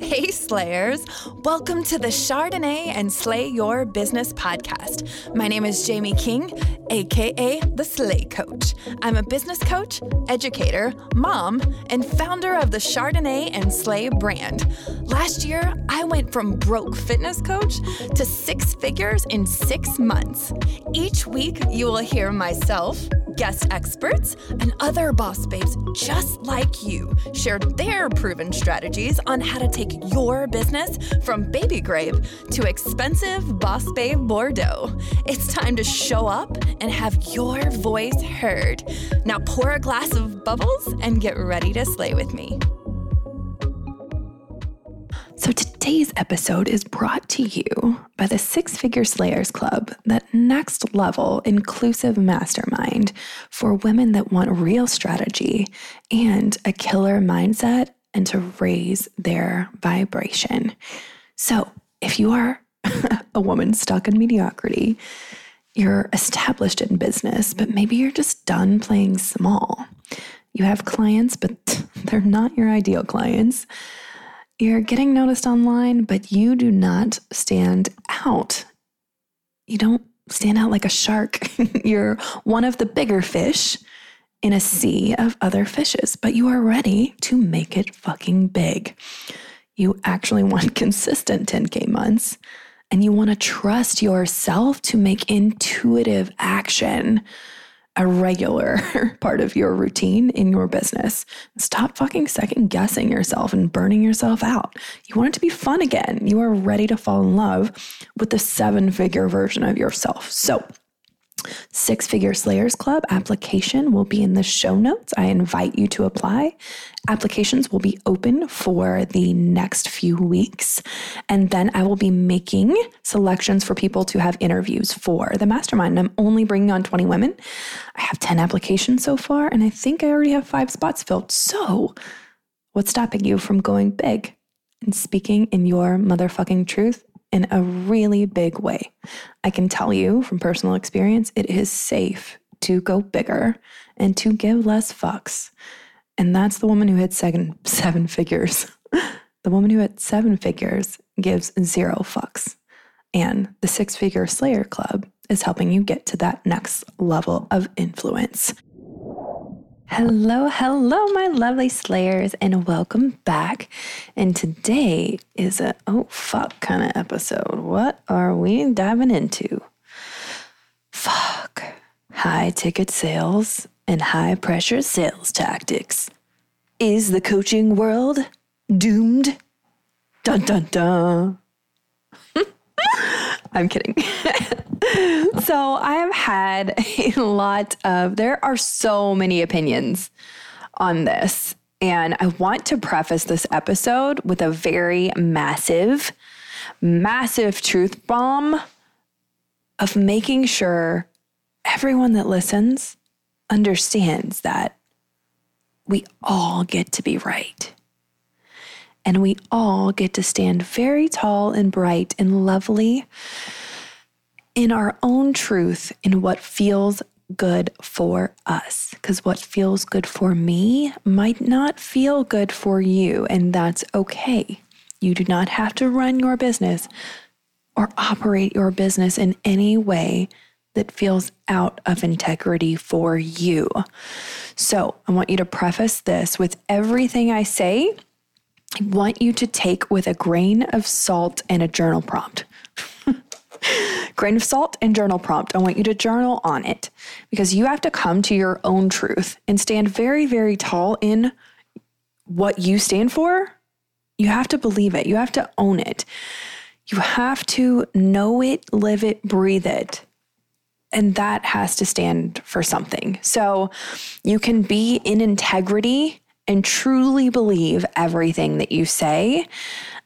Hey, Slayers. Welcome to the Chardonnay and Slay Your Business podcast. My name is Jamie King, aka the Slay Coach. I'm a business coach, educator, mom, and founder of the Chardonnay and Slay brand. Last year, I went from broke fitness coach to six figures in six months. Each week, you will hear myself, guest experts, and other boss babes just like you share their proven strategies on how to take your business from baby grape to expensive boss babe Bordeaux. It's time to show up and have your voice heard. Now pour a glass of bubbles and get ready to slay with me. So, today's episode is brought to you by the Six Figure Slayers Club, that next level inclusive mastermind for women that want real strategy and a killer mindset and to raise their vibration. So, if you are a woman stuck in mediocrity, you're established in business, but maybe you're just done playing small. You have clients, but they're not your ideal clients you're getting noticed online, but you do not stand out. You don't stand out like a shark. You're one of the bigger fish in a sea of other fishes, but you are ready to make it fucking big. You actually want consistent 10K months and you want to trust yourself to make intuitive action a regular part of your routine in your business. Stop fucking second guessing yourself and burning yourself out. You want it to be fun again. You are ready to fall in love with the seven figure version of yourself. So, Six Figure Slayers Club application will be in the show notes. I invite you to apply. Applications will be open for the next few weeks. And then I will be making selections for people to have interviews for the mastermind. I'm only bringing on 20 women. I have 10 applications so far, and I think I already have five spots filled. So, what's stopping you from going big and speaking in your motherfucking truth in a really big way. I can tell you from personal experience, it is safe to go bigger and to give less fucks. And that's the woman who hit seven, seven figures. the woman who hit seven figures gives zero fucks. And the Six Figure Slayer Club is helping you get to that next level of influence. Hello, hello, my lovely slayers, and welcome back. And today is a oh fuck kind of episode. What are we diving into? Fuck. High ticket sales and high pressure sales tactics. Is the coaching world doomed? Dun dun dun. I'm kidding. so I have had a lot of, there are so many opinions on this. And I want to preface this episode with a very massive, massive truth bomb of making sure everyone that listens understands that we all get to be right. And we all get to stand very tall and bright and lovely in our own truth in what feels good for us. Because what feels good for me might not feel good for you, and that's okay. You do not have to run your business or operate your business in any way that feels out of integrity for you. So, I want you to preface this with everything I say. I want you to take with a grain of salt and a journal prompt. grain of salt and journal prompt. I want you to journal on it because you have to come to your own truth and stand very, very tall in what you stand for. You have to believe it, you have to own it. You have to know it, live it, breathe it. And that has to stand for something. So you can be in integrity and truly believe everything that you say,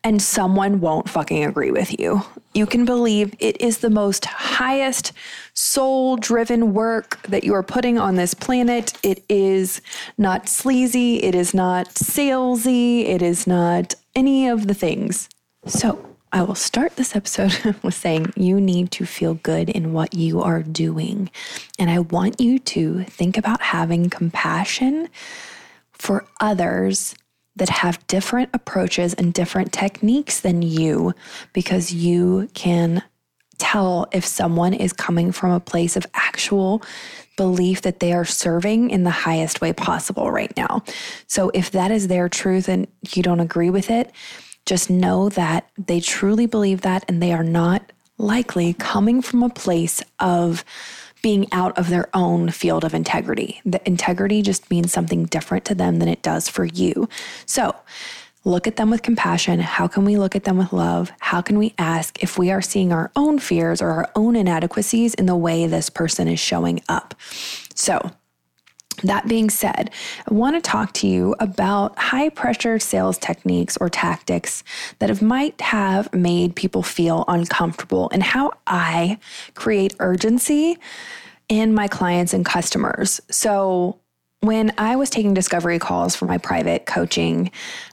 and someone won't fucking agree with you. You can believe it is the most highest soul driven work that you are putting on this planet. It is not sleazy, it is not salesy, it is not any of the things. So, I will start this episode with saying you need to feel good in what you are doing. And I want you to think about having compassion for others that have different approaches and different techniques than you because you can tell if someone is coming from a place of actual belief that they are serving in the highest way possible right now. So if that is their truth and you don't agree with it, just know that they truly believe that and they are not likely coming from a place of being out of their own field of integrity. The integrity just means something different to them than it does for you. So, look at them with compassion. How can we look at them with love? How can we ask if we are seeing our own fears or our own inadequacies in the way this person is showing up? So, that being said, I want to talk to you about high pressure sales techniques or tactics that have, might have made people feel uncomfortable and how I create urgency in my clients and customers. So, when I was taking discovery calls for my private coaching,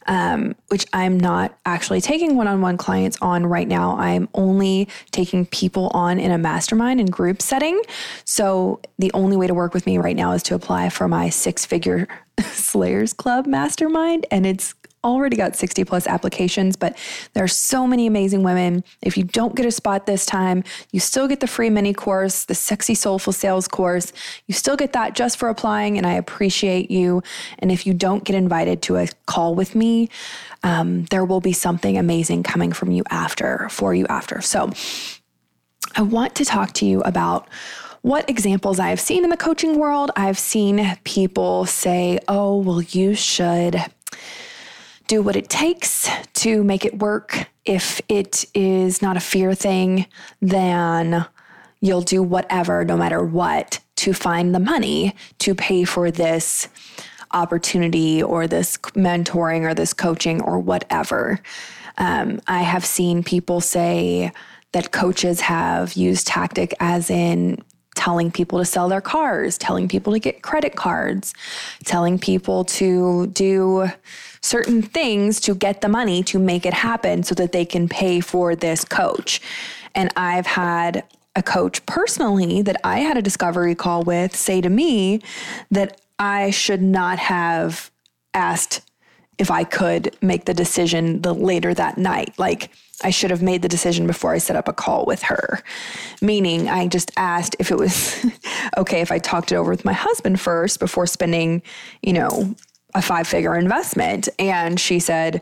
um, which I'm not actually taking one on one clients on right now, I'm only taking people on in a mastermind and group setting. So the only way to work with me right now is to apply for my six figure Slayers Club mastermind. And it's already got 60 plus applications, but there are so many amazing women. If you don't get a spot this time, you still get the free mini course, the sexy soulful sales course. You still get that just for applying, and I appreciate you. And if you don't get invited to a call with me, um, there will be something amazing coming from you after, for you after. So I want to talk to you about what examples I have seen in the coaching world. I've seen people say, oh, well, you should do what it takes to make it work. If it is not a fear thing, then you'll do whatever, no matter what, to find the money to pay for this opportunity or this mentoring or this coaching or whatever. Um, I have seen people say that coaches have used tactic as in telling people to sell their cars, telling people to get credit cards, telling people to do certain things to get the money to make it happen so that they can pay for this coach. And I've had a coach personally that I had a discovery call with say to me that I should not have asked if I could make the decision the later that night. Like I should have made the decision before I set up a call with her. Meaning I just asked if it was okay if I talked it over with my husband first before spending, you know, a five figure investment. And she said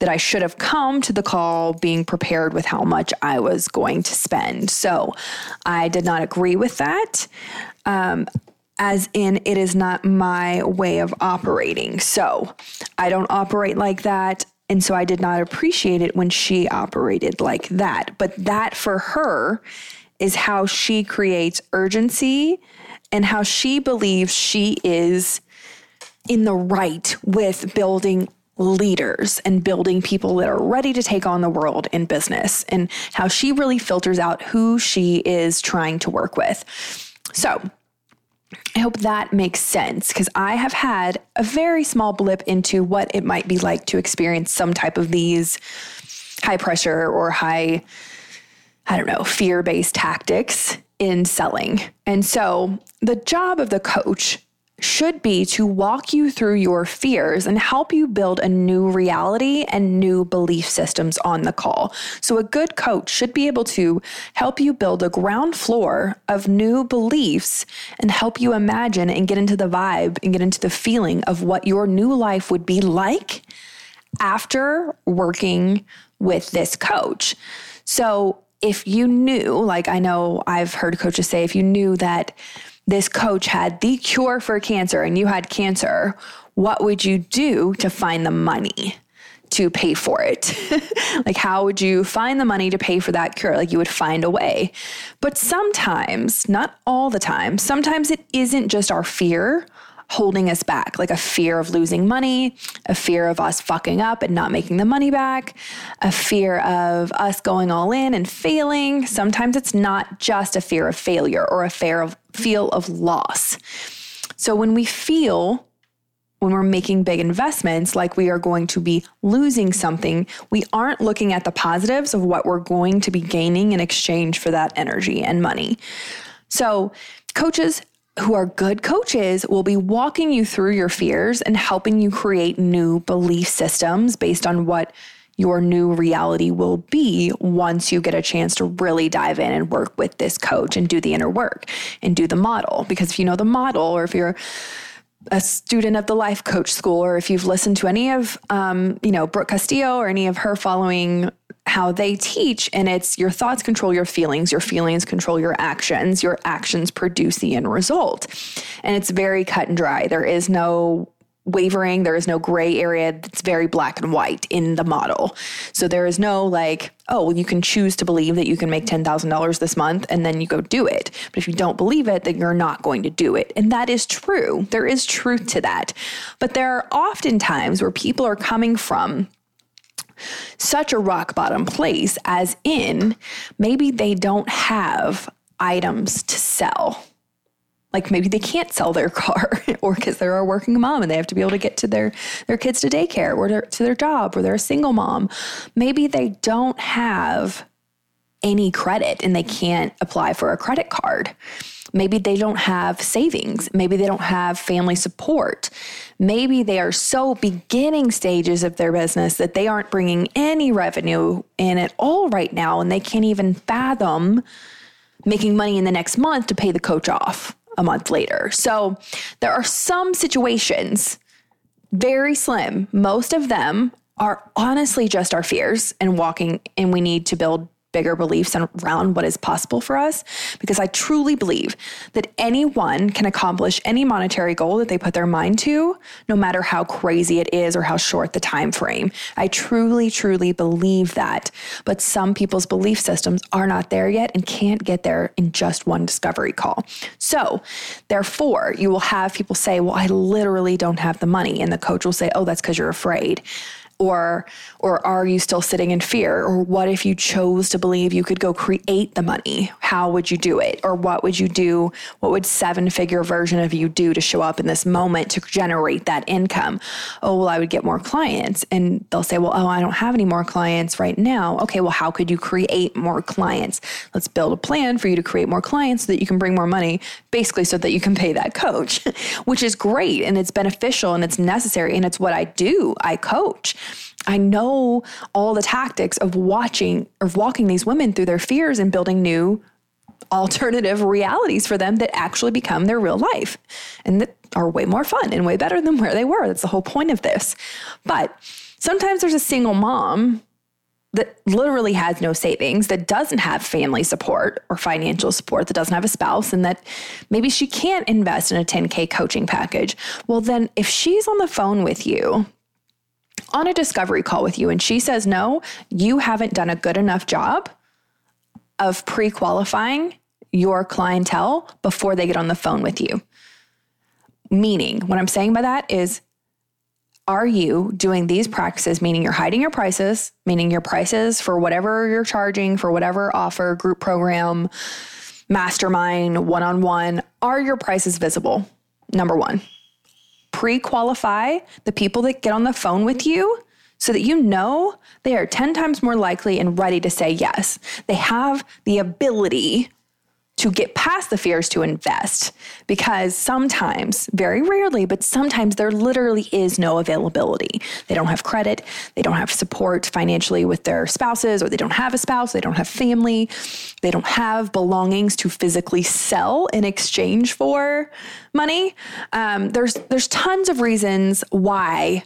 that I should have come to the call being prepared with how much I was going to spend. So I did not agree with that. Um, as in, it is not my way of operating. So I don't operate like that. And so I did not appreciate it when she operated like that. But that for her is how she creates urgency and how she believes she is in the right with building leaders and building people that are ready to take on the world in business and how she really filters out who she is trying to work with. So, I hope that makes sense because I have had a very small blip into what it might be like to experience some type of these high pressure or high, I don't know, fear based tactics in selling. And so the job of the coach should be to walk you through your fears and help you build a new reality and new belief systems on the call. So, a good coach should be able to help you build a ground floor of new beliefs and help you imagine and get into the vibe and get into the feeling of what your new life would be like after working with this coach. So, if you knew, like I know I've heard coaches say, if you knew that this coach had the cure for cancer and you had cancer, what would you do to find the money? to pay for it. like, how would you find the money to pay for that cure? Like, you would find a way. But sometimes, not all the time, sometimes it isn't just our fear holding us back, like a fear of losing money, a fear of us fucking up and not making the money back, a fear of us going all in and failing. Sometimes it's not just a fear of failure or a fear of feel of loss. So when we feel when we're making big investments like we are going to be losing something, we aren't looking at the positives of what we're going to be gaining in exchange for that energy and money. So, coaches who are good coaches will be walking you through your fears and helping you create new belief systems based on what your new reality will be once you get a chance to really dive in and work with this coach and do the inner work and do the model. Because if you know the model, or if you're a student of the life coach school, or if you've listened to any of, um, you know, Brooke Castillo or any of her following how they teach, and it's your thoughts control your feelings, your feelings control your actions, your actions produce the end result. And it's very cut and dry. There is no wavering. There is no gray area. It's very black and white in the model. So there is no like, oh, well, you can choose to believe that you can make $10,000 this month and then you go do it. But if you don't believe it, then you're not going to do it. And that is true. There is truth to that. But there are often times where people are coming from such a rock bottom place, as in maybe they don't have items to sell. Like maybe they can't sell their car or because they're a working mom and they have to be able to get to their their kids to daycare or to their job or they're a single mom. Maybe they don't have any credit and they can't apply for a credit card maybe they don't have savings maybe they don't have family support maybe they are so beginning stages of their business that they aren't bringing any revenue in at all right now and they can't even fathom making money in the next month to pay the coach off a month later. So there are some situations, very slim. Most of them are honestly just our fears and walking, and we need to build bigger beliefs around what is possible for us because I truly believe that anyone can accomplish any monetary goal that they put their mind to, no matter how crazy it is or how short the time frame. I truly, truly believe that. But some people's belief systems are not there yet and can't get there in just one discovery call. So, therefore, you will have people say, Well, I literally don't have the money. And the coach will say, Oh, that's because you're afraid or or are you still sitting in fear? Or what if you chose to believe you could go create the money? How would you do it? Or what would you do? What would seven figure version of you do to show up in this moment to generate that income? Oh well i would get more clients. And they'll say well oh i don't have any more clients right now. Okay well how could you create more clients? Let's build a plan for you to create more clients so that you can bring more money basically so that you can pay that coach which is great and it's beneficial and it's necessary and it's what i do. I coach I know all the tactics of watching, of walking these women through their fears and building new alternative realities for them that actually become their real life and that are way more fun and way better than where they were. That's the whole point of this. But sometimes there's a single mom that literally has no savings, that doesn't have family support or financial support, that doesn't have a spouse, and that maybe she can't invest in a 10K coaching package. Well, then if she's on the phone with you on a discovery call with you and she says, no, you haven't done a good enough job of pre qualifying your clientele before they get on the phone with you. Meaning, what I'm saying by that is, are you doing these practices, meaning you're hiding your prices, meaning your prices for whatever you're charging, for whatever offer, group program, mastermind, one on one, are your prices visible? Number one pre qualify the people that get on the phone with you so that you know they are 10 times more likely and ready to say yes. They have the ability to get past the fears to invest because sometimes, very rarely, but sometimes there literally is no availability. They don't have credit, they don't have support financially with their spouses, or they don't have a spouse, they don't have family, they don't have belongings to physically sell in exchange for money. Um, there's there's tons of reasons why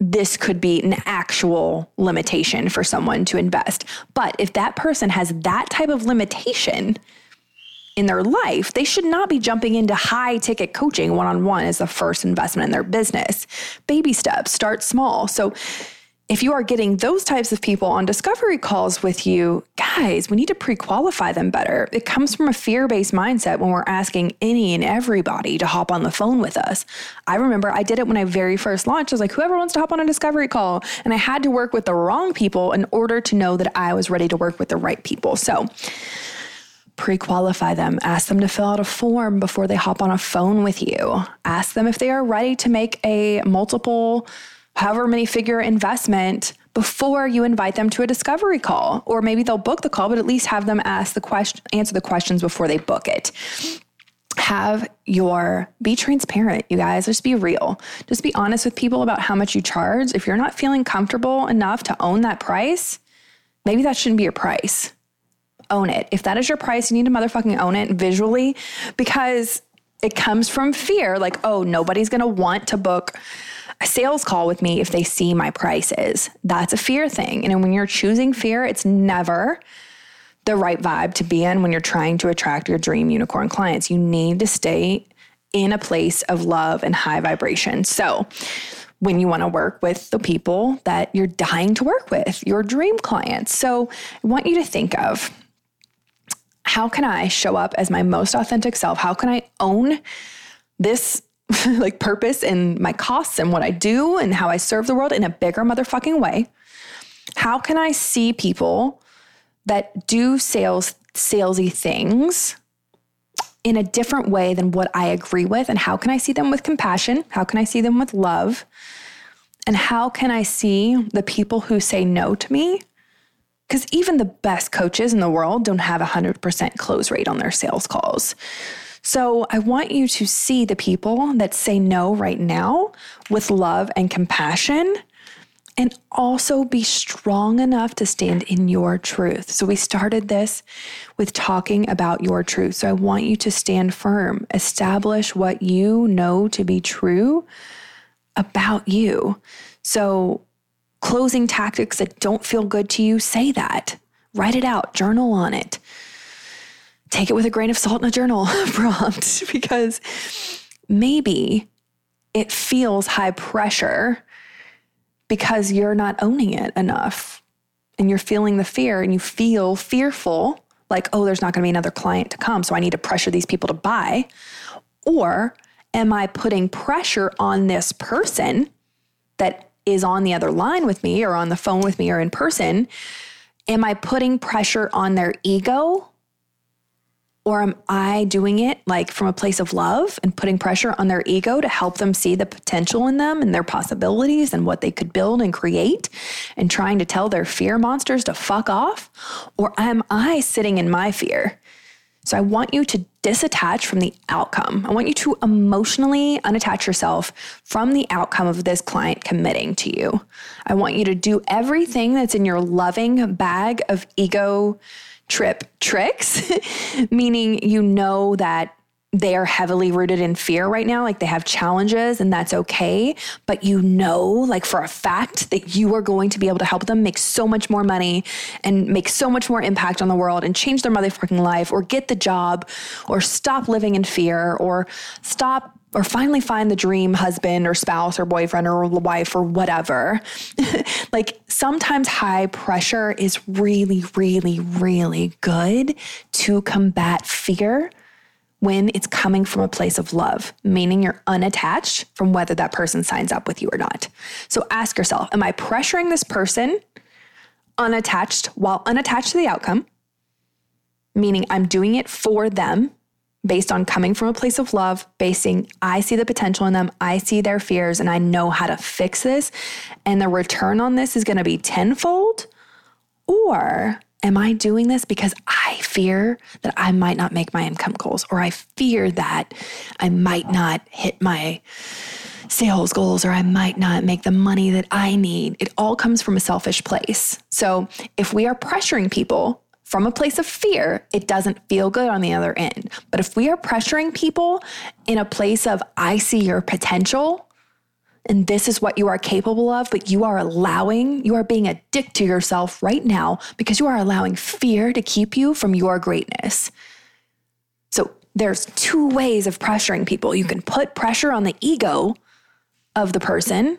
this could be an actual limitation for someone to invest. But if that person has that type of limitation, in their life, they should not be jumping into high ticket coaching one on one as the first investment in their business. Baby steps, start small. So, if you are getting those types of people on discovery calls with you, guys, we need to pre qualify them better. It comes from a fear based mindset when we're asking any and everybody to hop on the phone with us. I remember I did it when I very first launched. I was like, whoever wants to hop on a discovery call. And I had to work with the wrong people in order to know that I was ready to work with the right people. So, pre qualify them. Ask them to fill out a form before they hop on a phone with you. Ask them if they are ready to make a multiple, however many figure investment before you invite them to a discovery call. Or maybe they'll book the call, but at least have them ask the question, answer the questions before they book it. have your be transparent, you guys. Just be real. Just be honest with people about how much you charge. If you're not feeling comfortable enough to own that price, maybe that shouldn't be your price. Own it. If that is your price, you need to motherfucking own it visually because it comes from fear like, oh, nobody's gonna want to book a sales call with me if they see my prices. That's a fear thing. And when you're choosing fear, it's never the right vibe to be in when you're trying to attract your dream unicorn clients. You need to stay in a place of love and high vibration. So, when you want to work with the people that you're dying to work with, your dream clients. So, I want you to think of how can I show up as my most authentic self? How can I own this like purpose and my costs and what I do and how I serve the world in a bigger motherfucking way? How can I see people that do sales salesy things in a different way than what I agree with and how can I see them with compassion? How can I see them with love? And how can I see the people who say no to me? Because even the best coaches in the world don't have a 100% close rate on their sales calls. So I want you to see the people that say no right now with love and compassion and also be strong enough to stand in your truth. So, we started this with talking about your truth. So, I want you to stand firm, establish what you know to be true about you. So, closing tactics that don't feel good to you, say that. Write it out, journal on it. Take it with a grain of salt in a journal prompt because maybe it feels high pressure because you're not owning it enough and you're feeling the fear and you feel fearful like, oh, there's not going to be another client to come. So I need to pressure these people to buy. Or am I putting pressure on this person that is on the other line with me or on the phone with me or in person? Am I putting pressure on their ego or am I doing it like from a place of love and putting pressure on their ego to help them see the potential in them and their possibilities and what they could build and create and trying to tell their fear monsters to fuck off? Or am I sitting in my fear? So I want you to disattach from the outcome. I want you to emotionally unattach yourself from the outcome of this client committing to you. I want you to do everything that's in your loving bag of ego trip tricks, meaning you know that they are heavily rooted in fear right now. Like they have challenges and that's okay. But you know, like for a fact, that you are going to be able to help them make so much more money and make so much more impact on the world and change their motherfucking life or get the job or stop living in fear or stop or finally find the dream husband or spouse or boyfriend or wife or whatever. like sometimes high pressure is really, really, really good to combat fear when it's coming from a place of love, meaning you're unattached from whether that person signs up with you or not. So ask yourself Am I pressuring this person unattached while unattached to the outcome? Meaning I'm doing it for them based on coming from a place of love, basing I see the potential in them, I see their fears, and I know how to fix this. And the return on this is going to be tenfold. Or am I doing this because fear that I might not make my income goals, or I fear that I might not hit my sales goals or I might not make the money that I need. It all comes from a selfish place. So if we are pressuring people from a place of fear, it doesn't feel good on the other end. But if we are pressuring people in a place of, I see your potential, and this is what you are capable of, but you are allowing, you are being a dick to yourself right now because you are allowing fear to keep you from your greatness. So there's two ways of pressuring people. You can put pressure on the ego of the person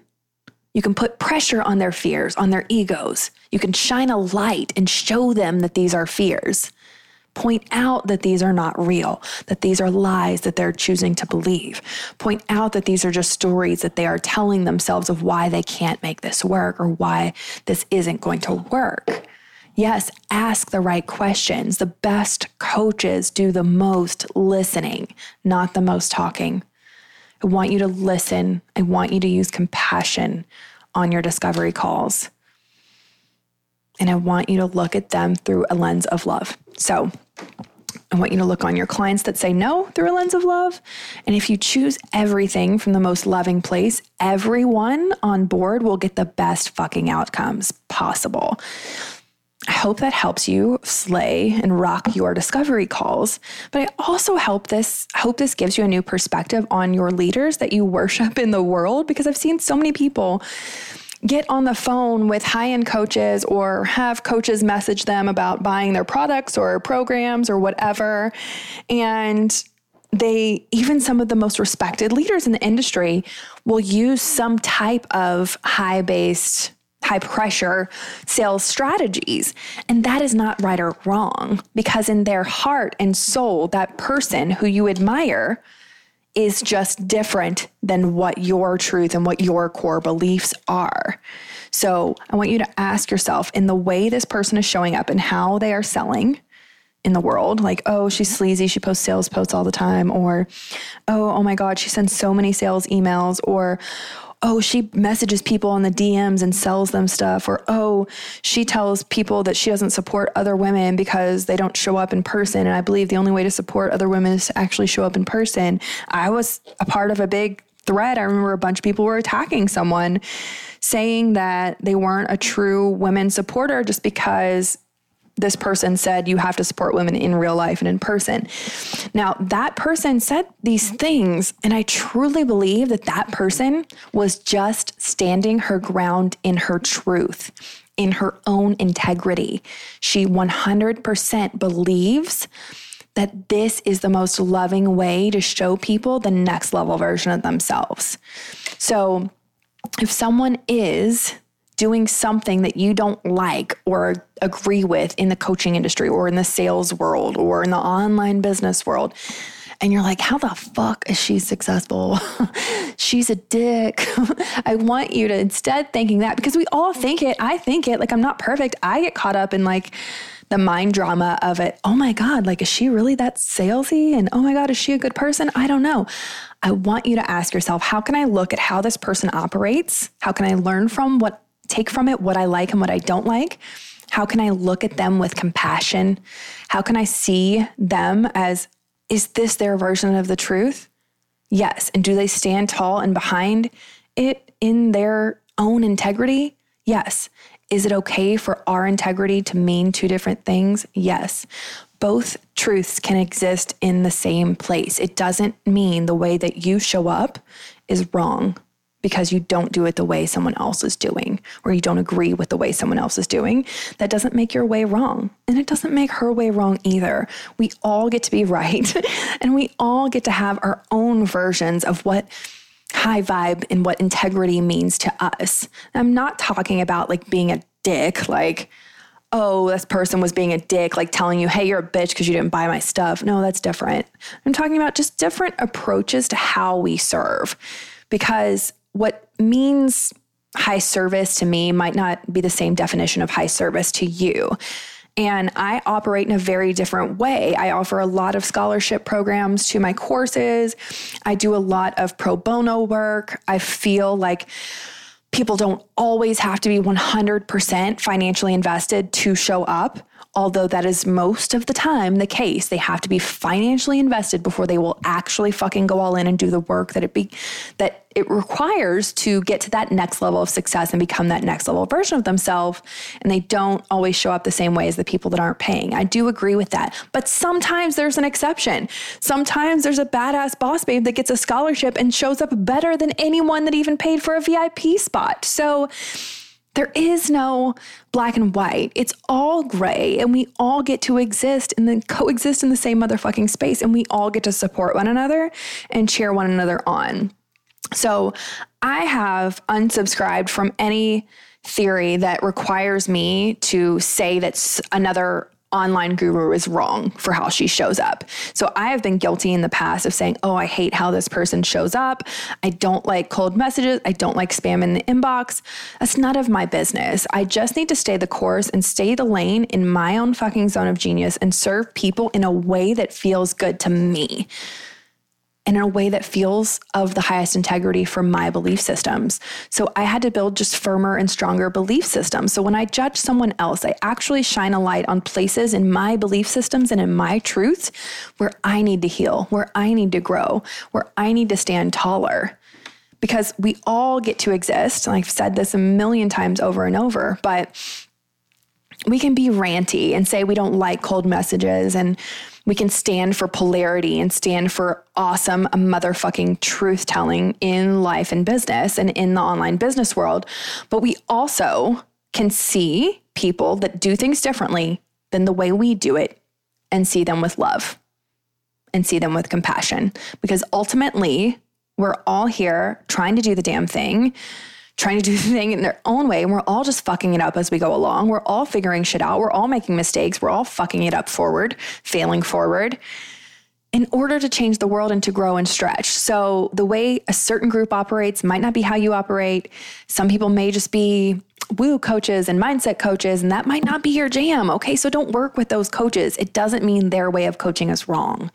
you can put pressure on their fears, on their egos. You can shine a light and show them that these are fears. Point out that these are not real, that these are lies that they're choosing to believe. Point out that these are just stories that they are telling themselves of why they can't make this work or why this isn't going to work. Yes, ask the right questions. The best coaches do the most listening, not the most talking. I want you to listen. I want you to use compassion on your discovery calls. And I want you to look at them through a lens of love. So, I want you to look on your clients that say no through a lens of love. And if you choose everything from the most loving place, everyone on board will get the best fucking outcomes possible. I hope that helps you slay and rock your discovery calls. But I also hope this hope this gives you a new perspective on your leaders that you worship in the world because I've seen so many people get on the phone with high end coaches or have coaches message them about buying their products or programs or whatever. And they, even some of the most respected leaders in the industry, will use some type of high based high pressure sales strategies. And that is not right or wrong because in their heart and soul, that person who you admire is just different than what your truth and what your core beliefs are. So I want you to ask yourself in the way this person is showing up and how they are selling in the world, like, oh, she's sleazy, she posts sales posts all the time, or oh, oh my God, she sends so many sales emails, or oh, she messages people on the DMs and sells them stuff, or oh, she tells people that she doesn't support other women because they don't show up in person. And I believe the only way to support other women is to actually show up in person. I was a part of a big thread. I remember a bunch of people were attacking someone saying that they weren't a true women supporter just because this person said you have to support women in real life and in person. Now, that person said these things, and I truly believe that that person was just standing her ground in her truth, in her own integrity. She 100% believes that this is the most loving way to show people the next level version of themselves. So, if someone is doing something that you don't like or agree with in the coaching industry or in the sales world or in the online business world. And you're like, how the fuck is she successful? She's a dick. I want you to instead thinking that because we all think it. I think it. Like, I'm not perfect. I get caught up in like, the mind drama of it. Oh my God, like, is she really that salesy? And oh my God, is she a good person? I don't know. I want you to ask yourself, how can I look at how this person operates? How can I learn from what take from it what I like and what I don't like? How can I look at them with compassion? How can I see them as, is this their version of the truth? Yes. And do they stand tall and behind it in their own integrity? Yes. Is it okay for our integrity to mean two different things? Yes. Both truths can exist in the same place. It doesn't mean the way that you show up is wrong because you don't do it the way someone else is doing or you don't agree with the way someone else is doing, that doesn't make your way wrong. And it doesn't make her way wrong either. We all get to be right and we all get to have our own versions of what high vibe and what integrity means to us. I'm not talking about like being a dick, like, oh, this person was being a dick, like telling you, hey, you're a bitch because you didn't buy my stuff. No, that's different. I'm talking about just different approaches to how we serve because what means high service to me might not be the same definition of high service to you. And I operate in a very different way. I offer a lot of scholarship programs to my courses. I do a lot of pro bono work. I feel like people don't always have to be 100% financially invested to show up although that is most of the time the case. They have to be financially invested before they will actually fucking go all in and do the work that it be that it requires to get to that next level of success and become that next level version of themselves. And they don't always show up the same way as the people that aren't paying. I do agree with that. But sometimes there's an exception. Sometimes there's a badass boss babe that gets a scholarship and shows up better than anyone that even paid for a VIP spot. So there is no black and white. It's all gray, and we all get to exist and then coexist in the same motherfucking space, and we all get to support one another and cheer one another on. So I have unsubscribed from any theory that requires me to say that another online guru is wrong for how she shows up. So I have been guilty in the past of saying, oh, I hate how this person shows up. I don't like cold messages. I don't like spam in the inbox. That's none of my business. I just need to stay the course and stay the lane in my own fucking zone of genius and serve people in a way that feels good to me. And in a way that feels of the highest integrity for my belief systems. So I had to build just firmer and stronger belief systems. So when I judge someone else, I actually shine a light on places in my belief systems and in my truths where I need to heal, where I need to grow, where I need to stand taller. Because we all get to exist. And I've said this a million times over and over, but we can be ranty and say we don't like cold messages and we can stand for polarity and stand for awesome motherfucking truth telling in life and business and in the online business world. But we also can see people that do things differently than the way we do it and see them with love and see them with compassion. Because ultimately, we're all here trying to do the damn thing trying to do the thing in their own way. And we're all just fucking it up as we go along. We're all figuring shit out. We're all making mistakes. We're all fucking it up forward, failing forward in order to change the world and to grow and stretch. So the way a certain group operates might not be how you operate. Some people may just be woo coaches and mindset coaches, and that might not be your jam. Okay, so don't work with those coaches. It doesn't mean their way of coaching is wrong.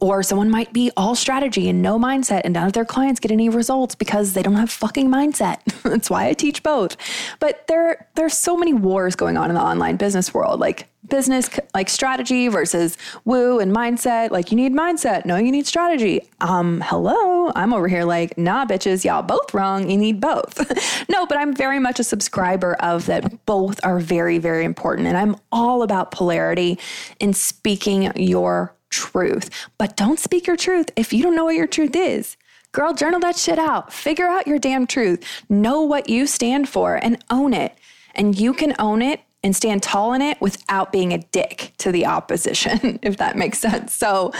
Or someone might be all strategy and no mindset, and none of their clients get any results because they don't have fucking mindset. That's why I teach both. But there, there's so many wars going on in the online business world, like business, like strategy versus woo and mindset. Like you need mindset, no, you need strategy. Um, hello, I'm over here like, nah, bitches, y'all both wrong. You need both. no, but I'm very much a subscriber of that. Both are very, very important, and I'm all about polarity in speaking your truth. But don't speak your truth if you don't know what your truth is. Girl, journal that shit out. Figure out your damn truth. Know what you stand for and own it. And you can own it and stand tall in it without being a dick to the opposition, if that makes sense. So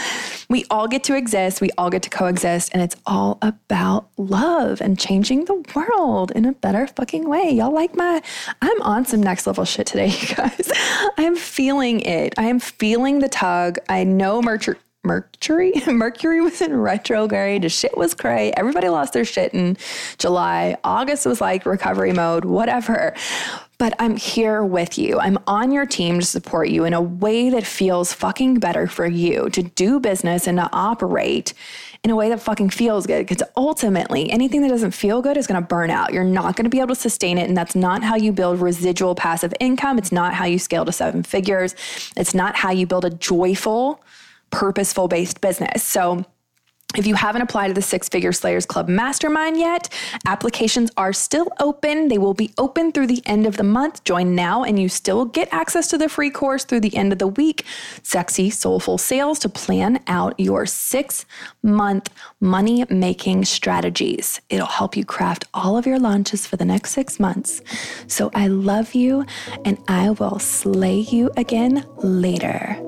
we all get to exist, we all get to coexist, and it's all about love and changing the world in a better fucking way. Y'all like my, I'm on some next level shit today, you guys. I'm feeling it. I am feeling the tug. I know Mercury. Mercury. Mercury was in retrograde. The shit was cray. Everybody lost their shit in July. August was like recovery mode, whatever but I'm here with you. I'm on your team to support you in a way that feels fucking better for you to do business and to operate in a way that fucking feels good. Because ultimately, anything that doesn't feel good is going to burn out. You're not going to be able to sustain it. And that's not how you build residual passive income. It's not how you scale to seven figures. It's not how you build a joyful, purposeful based business. So, if you haven't applied to the Six Figure Slayers Club Mastermind yet, applications are still open. They will be open through the end of the month. Join now and you still get access to the free course through the end of the week. Sexy, soulful sales to plan out your six month money making strategies. It'll help you craft all of your launches for the next six months. So I love you and I will slay you again later.